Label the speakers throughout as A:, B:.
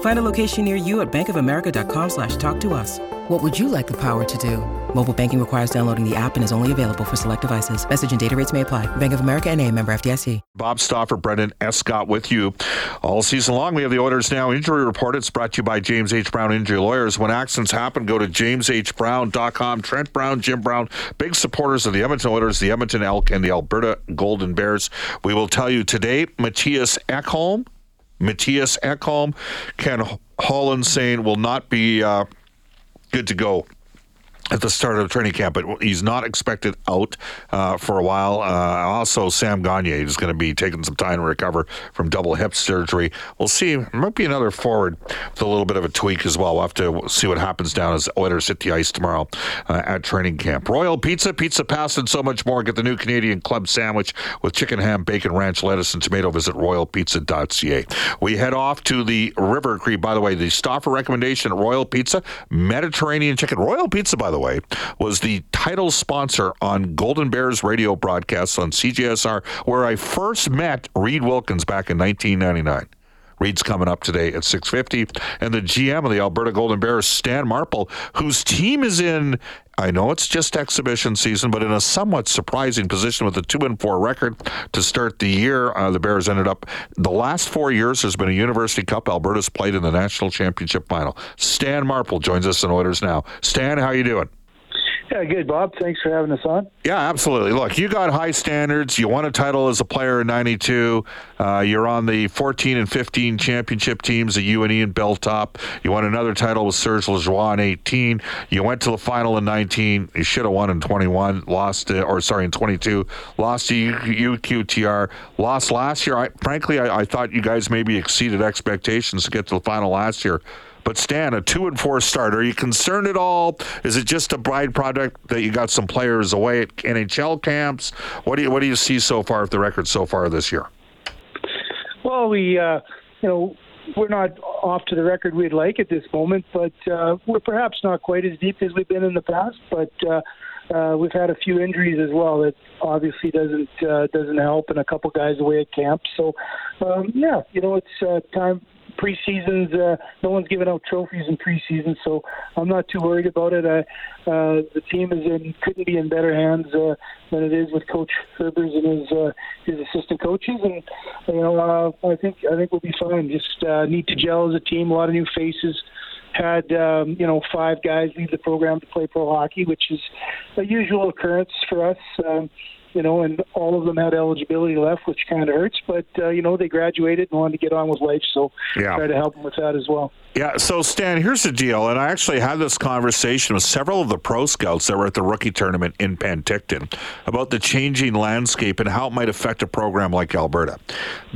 A: Find a location near you at bankofamerica.com slash talk to us. What would you like the power to do? Mobile banking requires downloading the app and is only available for select devices. Message and data rates may apply. Bank of America and a member FDIC.
B: Bob Stauffer, Brendan Escott with you all season long. We have the Oilers Now injury report. It's brought to you by James H. Brown Injury Lawyers. When accidents happen, go to jameshbrown.com. Trent Brown, Jim Brown, big supporters of the Edmonton Oilers, the Edmonton Elk, and the Alberta Golden Bears. We will tell you today, Mattias Ekholm Mattias Ekholm, Ken Holland saying will not be uh, good to go at the start of training camp, but he's not expected out uh, for a while. Uh, also, Sam Gagner is going to be taking some time to recover from double hip surgery. We'll see. Might be another forward with a little bit of a tweak as well. We'll have to see what happens down as Oilers hit the ice tomorrow uh, at training camp. Royal Pizza, Pizza Pasta, and so much more. Get the new Canadian Club sandwich with chicken, ham, bacon, ranch, lettuce, and tomato. Visit royalpizza.ca. We head off to the River Cree. By the way, the Stauffer recommendation at Royal Pizza, Mediterranean chicken. Royal Pizza, by the way, was the title sponsor on Golden Bears radio broadcasts on CJSR, where I first met Reid Wilkins back in 1999. Reid's coming up today at 6:50, and the GM of the Alberta Golden Bears, Stan Marple, whose team is in. I know it's just exhibition season, but in a somewhat surprising position with a two and four record to start the year. Uh, the Bears ended up the last four years. There's been a University Cup. Alberta's played in the national championship final. Stan Marple joins us in Oilers now. Stan, how you doing?
C: Yeah, good, Bob. Thanks for having us on.
B: Yeah, absolutely. Look, you got high standards. You won a title as a player in '92. Uh, you're on the 14 and 15 championship teams at UNE and up. You won another title with Serge Lajoie in 18. You went to the final in 19. You should have won in 21. Lost, to, or sorry, in 22. Lost to UQTR. Lost last year. I, frankly, I, I thought you guys maybe exceeded expectations to get to the final last year. But Stan, a two and four start, are you concerned at all? Is it just a bride product that you got some players away at NHL camps? What do you what do you see so far of the record so far this year?
C: Well, we uh, you know we're not off to the record we'd like at this moment, but uh, we're perhaps not quite as deep as we've been in the past. But uh, uh, we've had a few injuries as well that obviously doesn't uh, doesn't help, and a couple guys away at camp. So um, yeah, you know it's uh, time preseasons. Uh, no one's giving out trophies in preseason, so I'm not too worried about it. I, uh, the team is in couldn't be in better hands uh, than it is with Coach Herbers and his uh, his assistant coaches, and you know uh, I think I think we'll be fine. Just uh, need to gel as a team. A lot of new faces had um, you know five guys leave the program to play pro hockey, which is a usual occurrence for us. Um, you know, and all of them had eligibility left, which kind of hurts. But uh, you know, they graduated and wanted to get on with life, so yeah. try to help them with that as well.
B: Yeah. So Stan, here's the deal, and I actually had this conversation with several of the pro scouts that were at the rookie tournament in Penticton about the changing landscape and how it might affect a program like Alberta.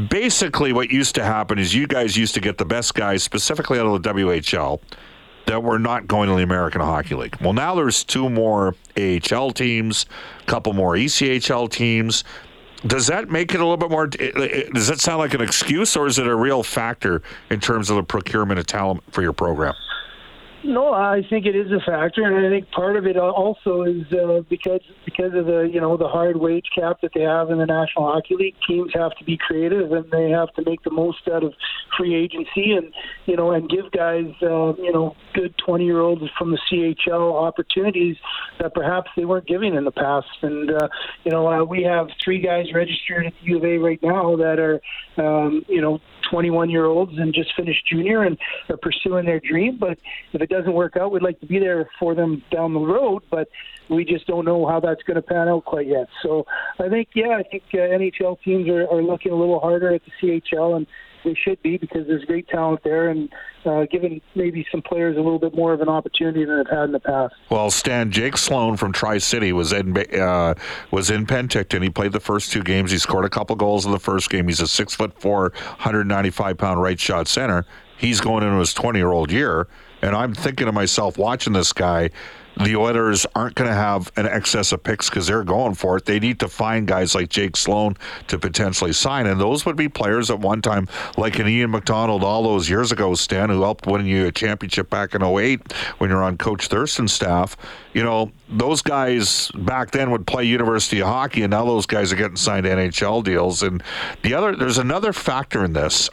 B: Basically, what used to happen is you guys used to get the best guys, specifically out of the WHL that were not going to the American Hockey League. Well, now there's two more AHL teams, a couple more ECHL teams. Does that make it a little bit more? Does that sound like an excuse, or is it a real factor in terms of the procurement of talent for your program?
C: No, I think it is a factor, and I think part of it also is uh, because because of the you know the hard wage cap that they have in the National Hockey League. Teams have to be creative, and they have to make the most out of free agency, and you know, and give guys uh, you know good twenty year olds from the CHL opportunities that perhaps they weren't giving in the past. And uh, you know, uh, we have three guys registered at the U of A right now that are um, you know 21 year olds and just finished junior and are pursuing their dream. But if it doesn't work out, we'd like to be there for them down the road. But we just don't know how that's going to pan out quite yet. So I think, yeah, I think uh, NHL teams are, are looking a little harder at the CHL and they should be because there's great talent there and uh, giving maybe some players a little bit more of an opportunity than they've had in the past.
B: Well, Stan Jake Sloan from Tri City was in uh, was in Penticton. He played the first two games. He scored a couple goals in the first game. He's a six foot four, 195 pound right shot center. He's going into his 20 year old year And I'm thinking to myself, watching this guy, the Oilers aren't going to have an excess of picks because they're going for it. They need to find guys like Jake Sloan to potentially sign, and those would be players at one time, like an Ian McDonald all those years ago, Stan, who helped win you a championship back in 08 when you're on Coach Thurston's staff. You know, those guys back then would play University of Hockey, and now those guys are getting signed NHL deals. And the other, there's another factor in this,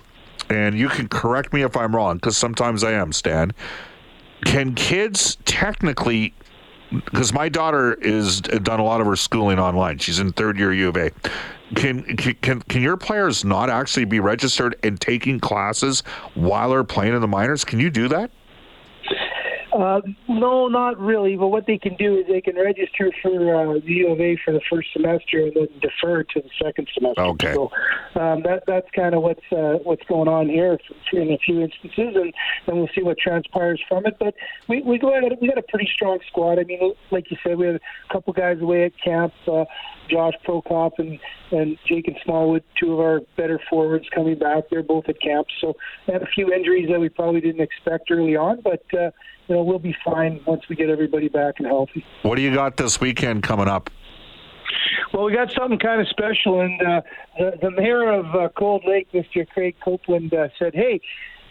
B: and you can correct me if I'm wrong, because sometimes I am, Stan can kids technically because my daughter is uh, done a lot of her schooling online. She's in third year U of A. Can, can can your players not actually be registered and taking classes while they're playing in the minors? Can you do that?
C: Uh, no, not really. But what they can do is they can register for uh, the U of A for the first semester and then defer to the second semester.
B: Okay.
C: So um, that that's kind of what's uh, what's going on here in a few instances, and then we'll see what transpires from it. But we we go ahead. We got a pretty strong squad. I mean, like you said, we had a couple guys away at camp. Uh, Josh Prokop and and Jake and Smallwood, two of our better forwards coming back. They're both at camp, so we had a few injuries that we probably didn't expect early on, but. Uh, you know, we'll be fine once we get everybody back and healthy.
B: What do you got this weekend coming up?
C: Well, we got something kind of special, and uh, the, the mayor of uh, Cold Lake, Mr. Craig Copeland, uh, said, "Hey,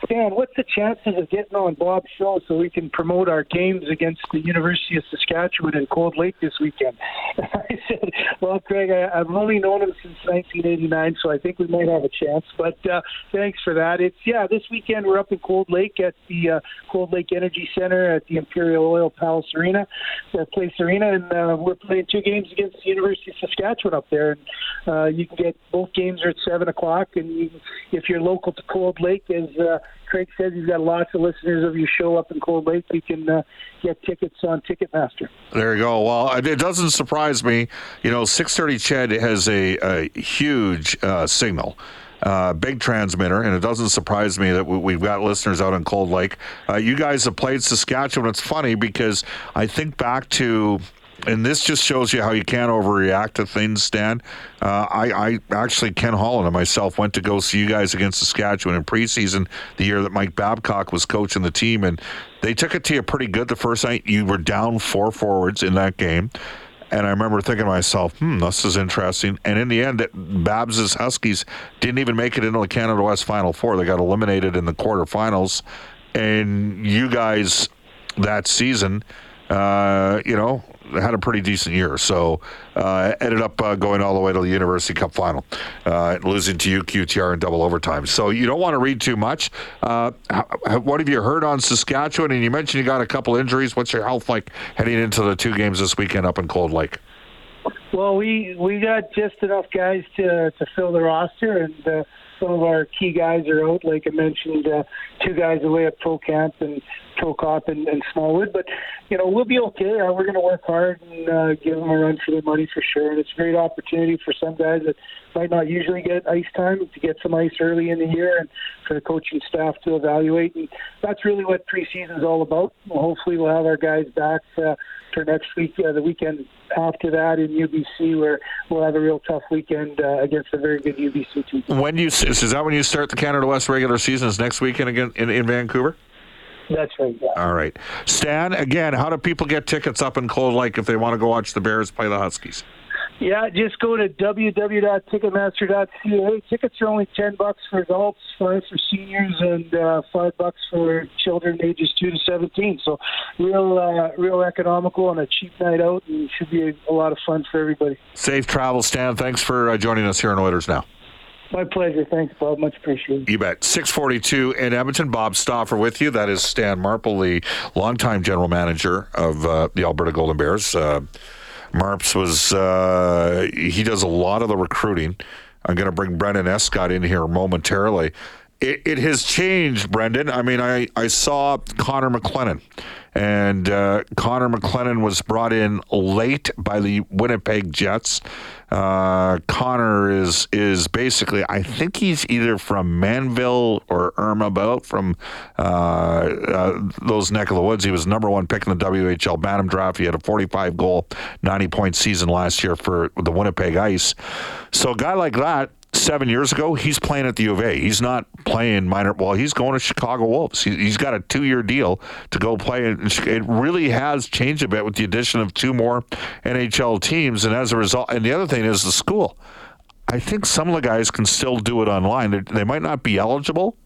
C: Stan, what's the chances of getting on Bob's show so we can promote our games against the University of Saskatchewan in Cold Lake this weekend? I said, Well, Craig, I, I've only known him since 1989, so I think we might have a chance. But uh, thanks for that. It's, yeah, this weekend we're up in Cold Lake at the uh, Cold Lake Energy Center at the Imperial Oil Palace Arena, or Place Arena, and uh, we're playing two games against the University of Saskatchewan up there. And uh, you can get both games are at 7 o'clock, and you, if you're local to Cold Lake, as uh, Craig says he's got lots of listeners of your show up in Cold Lake. You can uh, get tickets on Ticketmaster.
B: There you go. Well, it doesn't surprise me. You know, 630 CHED has a, a huge uh, signal. Uh, big transmitter, and it doesn't surprise me that we, have got listeners out in Cold Lake. Uh, you guys have played Saskatchewan. It's funny because I think back to and this just shows you how you can't overreact to things, Stan. Uh, I, I, actually, Ken Holland and myself went to go see you guys against Saskatchewan in preseason the year that Mike Babcock was coaching the team, and they took it to you pretty good the first night. You were down four forwards in that game. And I remember thinking to myself, hmm, this is interesting. And in the end, Babs' Huskies didn't even make it into the Canada West Final Four. They got eliminated in the quarterfinals. And you guys that season, uh, you know, had a pretty decent year. So uh, ended up uh, going all the way to the University Cup final, uh, losing to UQTR in double overtime. So you don't want to read too much. Uh, what have you heard on Saskatchewan? And you mentioned you got a couple injuries. What's your health like heading into the two games this weekend up in Cold Lake?
C: Well, we we got just enough guys to to fill the roster, and uh, some of our key guys are out. Like I mentioned, uh, two guys away at pro camp and pro and, and Smallwood. But you know we'll be okay. Uh, we're going to work hard and uh, give them a run for their money for sure. And it's a great opportunity for some guys that might not usually get ice time to get some ice early in the year, and for the coaching staff to evaluate. And that's really what preseason is all about. Well, hopefully, we'll have our guys back. Uh, for next week, uh, the weekend after that in UBC, where we'll have a real tough weekend uh, against a very good UBC team.
B: When you is that when you start the Canada West regular season? Is next weekend again in, in Vancouver?
C: That's right. Yeah.
B: All right, Stan. Again, how do people get tickets up in Cold Lake if they want to go watch the Bears play the Huskies?
C: Yeah, just go to www.ticketmaster.ca. Tickets are only ten bucks for adults, five for seniors, and uh, five bucks for children ages two to seventeen. So, real, uh, real economical and a cheap night out, and should be a, a lot of fun for everybody.
B: Safe travel, Stan. Thanks for uh, joining us here on Oilers Now.
C: My pleasure. Thanks, Bob. Much appreciated.
B: You bet. 642 in Edmonton. Bob Stauffer with you. That is Stan Marple, the longtime general manager of uh, the Alberta Golden Bears. Uh, Marps was uh, he does a lot of the recruiting. I'm going to bring Brendan Escott in here momentarily. It, it, has changed, Brendan. I mean, I, I saw Connor McClennon, and uh, Connor McClennon was brought in late by the Winnipeg Jets. Uh, Connor is is basically, I think he's either from Mannville or Irma, but from uh, uh, those neck of the woods. He was number one pick in the WHL Bantam draft. He had a 45 goal, 90 point season last year for the Winnipeg Ice. So a guy like that seven years ago, he's playing at the U of A. He's not playing minor. Well, he's going to Chicago Wolves. He, has got a two-year deal to go play. It really has changed a bit with the addition of two more NHL teams, and as a result, and the other thing is the school. I think some of the guys can still do it online. They, they might not be eligible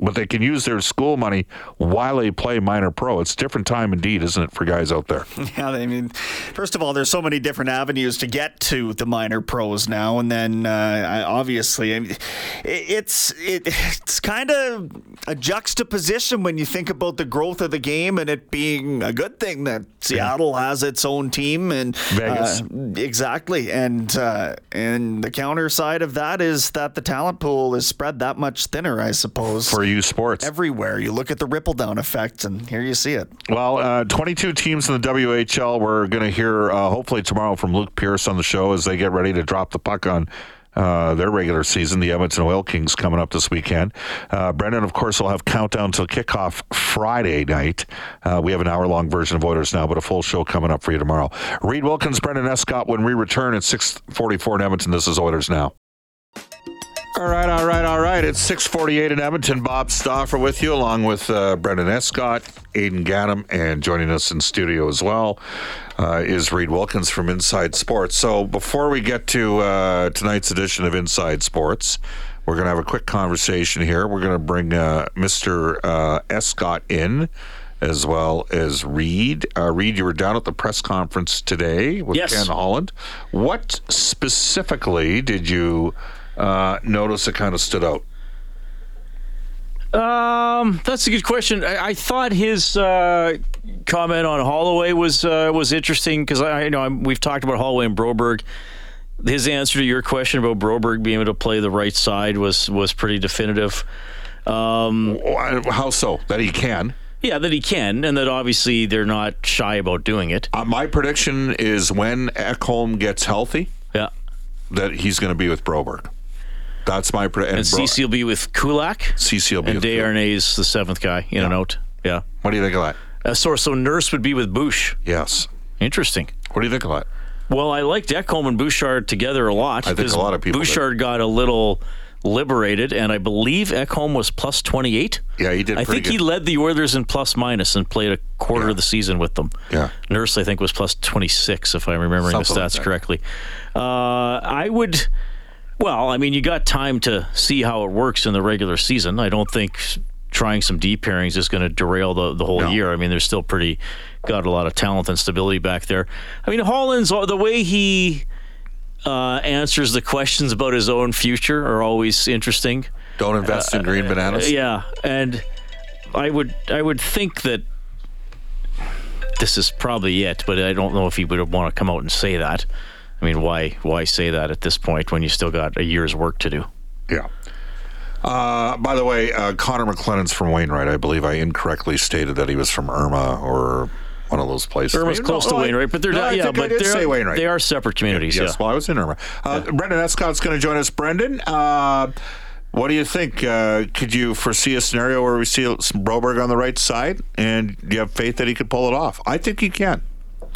B: but they can use their school money while they play minor pro. It's a different time indeed, isn't it, for guys out there?
D: Yeah, I mean, first of all, there's so many different avenues to get to the minor pros now, and then uh, obviously, I mean, it's it, it's kind of a juxtaposition when you think about the growth of the game and it being a good thing that Seattle has its own team and
B: Vegas
D: uh, exactly, and uh, and the counter side of that is that the talent pool is spread that much thinner, I suppose.
B: For U Sports.
D: Everywhere. You look at the ripple down effect, and here you see it.
B: Well, uh, 22 teams in the WHL. We're going to hear uh, hopefully tomorrow from Luke Pierce on the show as they get ready to drop the puck on. Uh, their regular season, the Edmonton Oil Kings coming up this weekend. Uh, Brendan, of course, will have countdown till kickoff Friday night. Uh, we have an hour long version of Oilers now, but a full show coming up for you tomorrow. Reid Wilkins, Brendan Escott, when we return at 644 in Edmonton, this is Oilers Now. All right, all right, all right. It's 648 in Edmonton. Bob Stauffer with you, along with uh, Brendan Escott, Aidan Gannam, and joining us in studio as well uh, is Reid Wilkins from Inside Sports. So before we get to uh, tonight's edition of Inside Sports, we're going to have a quick conversation here. We're going to bring uh, Mr. Uh, Escott in as well as Reid. Uh, Reid, you were down at the press conference today with
E: yes.
B: Ken Holland. What specifically did you uh, notice that kind of stood out?
E: Um, that's a good question. I, I thought his uh, comment on Holloway was uh, was interesting because I you know I'm, we've talked about Holloway and Broberg. His answer to your question about Broberg being able to play the right side was was pretty definitive. Um,
B: How so? That he can.
E: Yeah, that he can, and that obviously they're not shy about doing it.
B: Uh, my prediction is when Ekholm gets healthy,
E: yeah,
B: that he's going to be with Broberg. That's my pre-
E: and, and Ceci will be with Kulak.
B: Ceci will be
E: and Desharnais the seventh guy in yeah. and out. Yeah.
B: What do you think of that?
E: Uh, so, so Nurse would be with Bush.
B: Yes.
E: Interesting.
B: What do you think of that?
E: Well, I liked Ekholm and Bouchard together a lot.
B: I think a lot of people.
E: Bouchard
B: did.
E: got a little liberated, and I believe Ekholm was plus 28.
B: Yeah, he did.
E: I think
B: good.
E: he led the Oilers in plus minus and played a quarter
B: yeah.
E: of the season with them.
B: Yeah.
E: Nurse, I think, was plus 26, if I'm remembering
B: Something
E: the stats
B: like
E: correctly. Uh, I would. Well, I mean, you got time to see how it works in the regular season. I don't think trying some deep pairings is going to derail the, the whole
B: no.
E: year. I mean, they're still pretty got a lot of talent and stability back there. I mean, Holland's the way he uh, answers the questions about his own future are always interesting.
B: Don't invest uh, in green bananas.
E: Uh, yeah, and I would I would think that this is probably it, but I don't know if he would want to come out and say that. I mean, why why say that at this point when you still got a year's work to do?
B: Yeah. Uh, by the way, uh, Connor McClennon's from Wainwright. I believe I incorrectly stated that he was from Irma or one of those places.
E: Irma's close no, to Wainwright, but they're
B: no,
E: yeah, but
B: they're,
E: they are separate communities.
B: Yes,
E: yeah.
B: well, I was in Irma. Uh, yeah. Brendan Escott's going to join us. Brendan, uh, what do you think? Uh, could you foresee a scenario where we see some Broberg on the right side, and you have faith that he could pull it off? I think he can.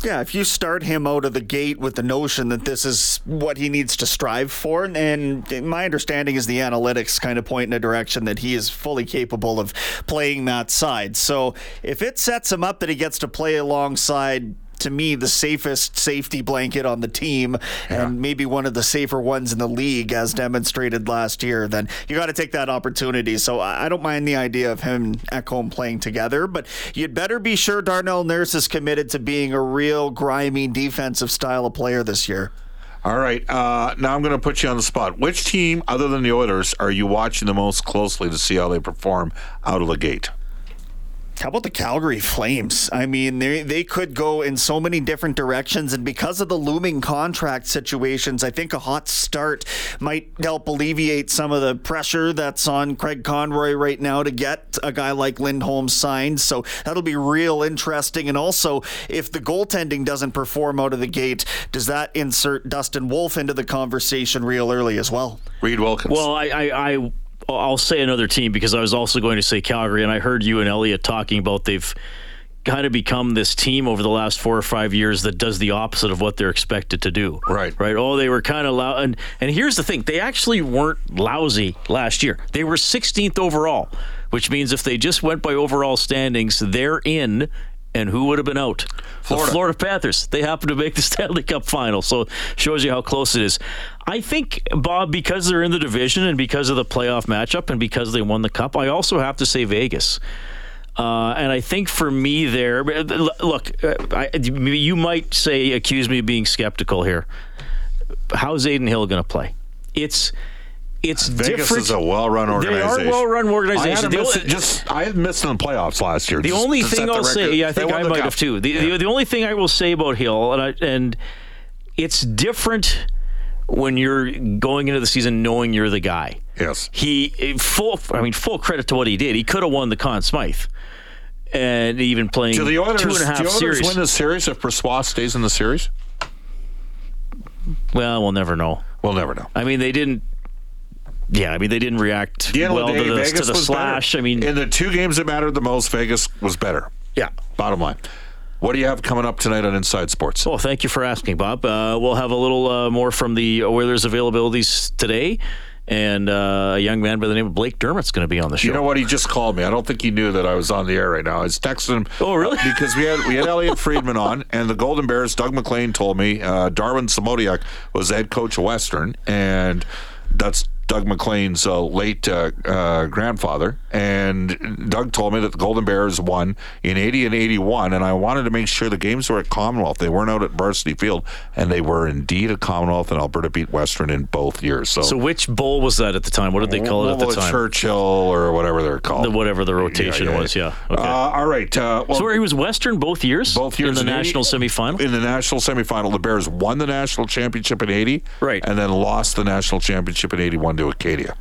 D: Yeah, if you start him out of the gate with the notion that this is what he needs to strive for, and my understanding is the analytics kind of point in a direction that he is fully capable of playing that side. So if it sets him up that he gets to play alongside to me the safest safety blanket on the team yeah. and maybe one of the safer ones in the league as demonstrated last year, then you got to take that opportunity. So I don't mind the idea of him at home playing together, but you'd better be sure Darnell Nurse is committed to being a real grimy defensive style of player this year.
B: All right. Uh, now I'm going to put you on the spot. Which team, other than the Oilers, are you watching the most closely to see how they perform out of the gate?
D: How about the Calgary Flames? I mean, they they could go in so many different directions, and because of the looming contract situations, I think a hot start might help alleviate some of the pressure that's on Craig Conroy right now to get a guy like Lindholm signed. So that'll be real interesting. And also, if the goaltending doesn't perform out of the gate, does that insert Dustin Wolf into the conversation real early as well?
B: Reid Wilkins.
E: Well, I, I, I I'll say another team because I was also going to say Calgary, and I heard you and Elliot talking about they've kind of become this team over the last four or five years that does the opposite of what they're expected to do.
B: Right.
E: Right. Oh, they were kind of loud. And, and here's the thing they actually weren't lousy last year. They were 16th overall, which means if they just went by overall standings, they're in. And who would have been out?
B: Florida.
E: The Florida Panthers. They happen to make the Stanley Cup final. So shows you how close it is. I think, Bob, because they're in the division and because of the playoff matchup and because they won the cup, I also have to say Vegas. Uh, and I think for me there, look, uh, I, you might say, accuse me of being skeptical here. How's Adin Hill going to play? It's it's
B: Vegas
E: different.
B: is a well-run organization.
E: They are well-run
B: I
E: organization.
B: had missed
E: only-
B: just I had missed in the playoffs last year.
E: the
B: just
E: only thing I'll say, yeah, I think I might
B: cup.
E: have too. The, the the only thing I will say about Hill, and I, and it's different when you're going into the season knowing you're the guy.
B: Yes.
E: He full. I mean, full credit to what he did. He could have won the Conn Smythe, and even playing
B: Do the Oilers,
E: two and a
B: do the Oilers
E: series.
B: win the series if Brossoit stays in the series?
E: well, we'll never know.
B: We'll never know.
E: I mean, they didn't. Yeah, I mean, they didn't react
B: end
E: well
B: day,
E: to the,
B: Vegas
E: to the slash.
B: better.
E: I mean,
B: in the two games that mattered the most, Vegas was better.
E: yeah.
B: Bottom line. What do you have coming up tonight on Inside Sports?
E: Well, thank you for asking, Bob. Uh, we'll have a little uh, more from the Oilers availabilities today, and uh, a young man by the name of Blake Dermott's going to be on the show.
B: You know what? He just called me. I don't think he knew that I was on the air right now. I was texting him.
E: Oh, really?
B: because we had we had Elliot Friedman on, and the Golden Bears. Doug McLean told me uh, Darwin Semotiuk was head coach of Western, and that's Doug McLean's uh, late uh, uh, grandfather. And Doug told me that the Golden Bears won in 80 and 81, and I wanted to make sure the games were at Commonwealth. They weren't out at Varsity Field, and they were indeed at Commonwealth, and Alberta beat Western in both years. So,
E: So, which bowl was that at the time? What did they call it at the time?
B: Churchill or whatever they're called.
E: The- whatever the rotation was, yeah. Okay.
B: Uh, all right. Uh, well,
E: so, he was Western both years.
B: both years
E: in the
B: in 80
E: national semifinal.
B: in the national semifinal, the Bears won the national championship in 80,
E: Right.
B: and then lost the national championship in 81 to Acadia.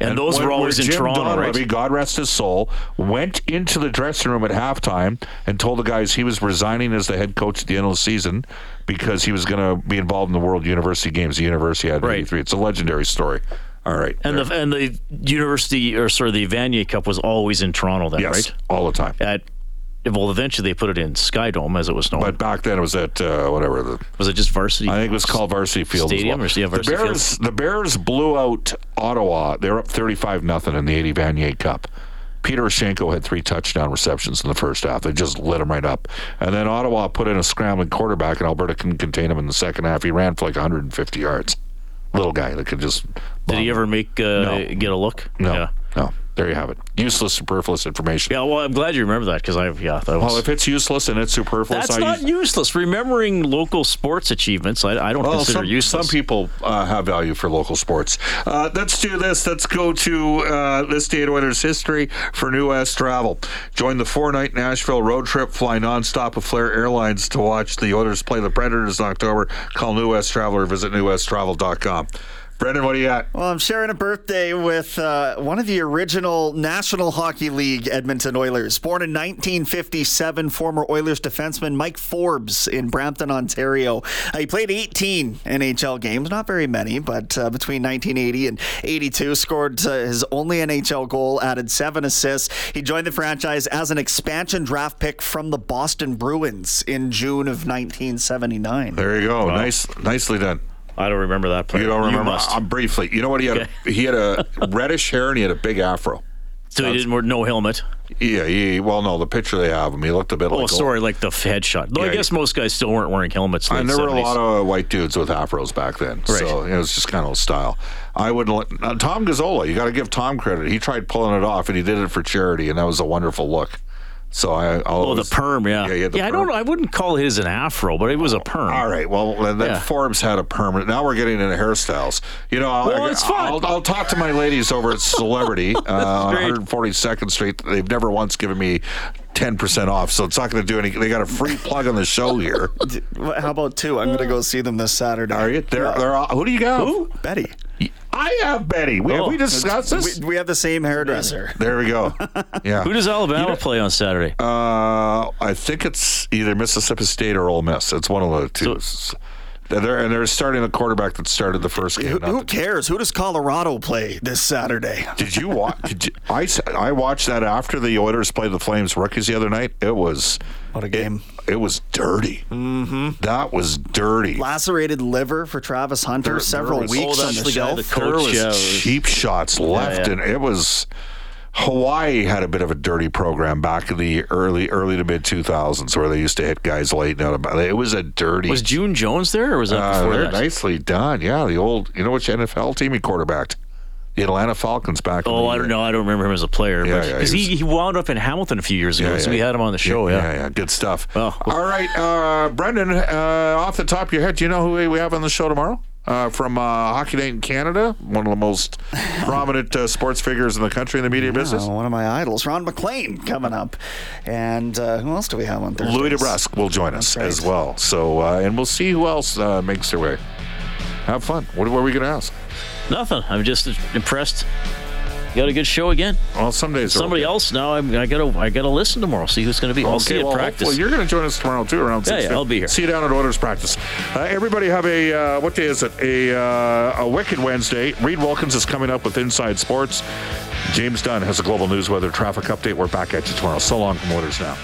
E: and those
B: when-
E: were always in
B: Jim
E: Toronto, right?
B: Donlevy, God rest his soul, went into the dressing room at halftime and told the guys he was resigning as the head coach at the end of the season because he was going to be involved in the World University Games. The university had
E: Right.
B: 83. It's a legendary story. All right.
E: And
B: there.
E: the and the university or sorry, the Vanier Cup was always in Toronto then,
B: yes,
E: right?
B: all the time.
E: At well, eventually they put it in Skydome as it was known.
B: But back then it was at uh, whatever the
E: was it just varsity?
B: I think it was called Varsity Field.
E: Stadium
B: well.
E: or- yeah, Varsity
B: the Bears, the Bears blew out Ottawa. They were up thirty-five nothing in the eighty Vanier Cup. Peter Oshenko had three touchdown receptions in the first half. They just lit him right up. And then Ottawa put in a scrambling quarterback, and Alberta couldn't contain him in the second half. He ran for like 150 yards. Little guy that could just.
E: Did he ever make uh,
B: No.
E: get a look?
B: No,
E: Yeah.
B: no. There you have it. Useless, superfluous information.
E: Yeah, well, I'm glad you remember that because I, yeah, that was.
B: Well, if it's useless and it's superfluous,
E: that's
B: I
E: not
B: use-
E: useless. Remembering local sports achievements, I, I don't
B: Well,
E: consider
B: some,
E: useless.
B: some people uh, have value for local sports. Uh, let's do this. Let's go to uh, this in Oilers history for New West Travel. Join the four-night Nashville road trip. Fly nonstop with Flair Airlines to watch the Oilers play the Predators in October. Call New West Travel or visit newwesttravel.com. Brendan, what do you got?
D: Well, I'm sharing a birthday with uh, one of the original National Hockey League Edmonton Oilers. Born in 1957, former Oilers defenseman Mike Forbes in Brampton, Ontario. Uh, he played 18 NHL games, not very many, but uh, between 1980 and 82, scored uh, his only NHL goal, added seven assists. He joined the franchise as an expansion draft pick from the Boston Bruins in June of 1979.
B: There you go. Nice, nicely done.
E: I don't remember that player.
B: You don't remember?
E: must.
B: Uh, briefly. You know what? He had a, he had a reddish hair and he had a big afro.
E: so he didn't wear no helmet.
B: Yeah, he, well, no, the picture they have him, he looked a bit
E: Oh,
B: like.
E: sorry, like the headshot. Though
B: Yeah,
E: I guess most guys still weren't wearing helmets.
B: And there were a lot of white dudes with afros back then, so it was just kind of a style. I wouldn't. let uh, Tom Gazzola. You got to give Tom credit. He tried pulling it off, and he did it for charity, and that was a wonderful look. So I, I'll
E: Oh, the
B: always-
E: perm, yeah.
B: Yeah, he had the
E: I don't. I wouldn't call his an afro, but it was a perm.
B: All right. Well, then
E: Yeah.
B: Forbes had a perm. Now we're getting into hairstyles. You know, I'll,
E: Well, it's fun.
B: I'll, I'll talk to my ladies over at Celebrity uh, on 142nd Street. They've never once given me 10% off, so it's not going to do any. They got a free plug on the show here.
D: How about two? I'm going to go see them this Saturday.
B: Are you? They're, they're all, who do you got?
D: Who? Betty.
B: I have Betty. We, have
E: Oh.
B: we discussed this?
D: We, we have the same hairdresser.
B: there we go. Yeah.
E: Who does Alabama play on Saturday?
B: Uh, I think it's either Mississippi State or Ole Miss. It's one of the two. They're, and they're starting the quarterback that started the first game.
D: Who, who cares? Who does Colorado play this Saturday?
B: Did you watch? Did you, I s- I watched that after the Oilers played the Flames rookies the other night. It was
D: What a game.
B: It, it was dirty. Mm-hmm. That was dirty.
D: Lacerated liver for Travis Hunter
B: There-
D: several
B: there was-
D: weeks
E: Oh,
D: on
E: that's
D: the
E: the guy
D: shelf.
E: that
B: there
E: coach,
B: was
E: yeah,
B: cheap shots left,
E: yeah.
B: and it was. Hawaii had a bit of a dirty program back in the early early to mid 2000s where they used to hit guys late of it was a dirty
E: Was June Jones there, or was that
B: uh,
E: before that?
B: nicely done yeah the old you know which NFL team he quarterbacked the Atlanta Falcons back in
E: Oh, I don't know. I don't remember him as a player,
B: Yeah,
E: but
B: yeah,
E: because
B: he
E: he, he wound up in Hamilton a few years ago,
B: Yeah,
E: so we had him on the show. Yeah,
B: yeah, yeah, good stuff.
E: Oh.
B: All right, uh, Brendan, uh, off the top of your head, do you know who we have on the show tomorrow? Uh, from uh, Hockey Night in Canada, one of the most prominent uh, sports figures in the country in the media business.
D: One of my idols, Ron MacLean, coming up. And uh, who else do we have on Thursday?
B: Louie DeBrusk will join us
D: right.
B: as well. So, uh, and we'll see who else uh, makes their way. Have fun. What, what are we going to ask?
E: nothing. I'm just impressed. You got a good show again.
B: Well, some days
E: Somebody else now. I'm, I gotta I gotta listen tomorrow. See who's going to be. I'll see you at
B: well,
E: practice.
B: hopefully you're going to join us tomorrow too, around
E: Yeah,
B: six.
E: yeah, I'll be here.
B: See you down at Oilers practice. Uh, everybody have a uh, what day is it? A uh, a wicked Wednesday. Reid Wilkins is coming up with Inside Sports. James Dunn has a global news weather traffic update. We're back at you tomorrow. So long from Oilers now.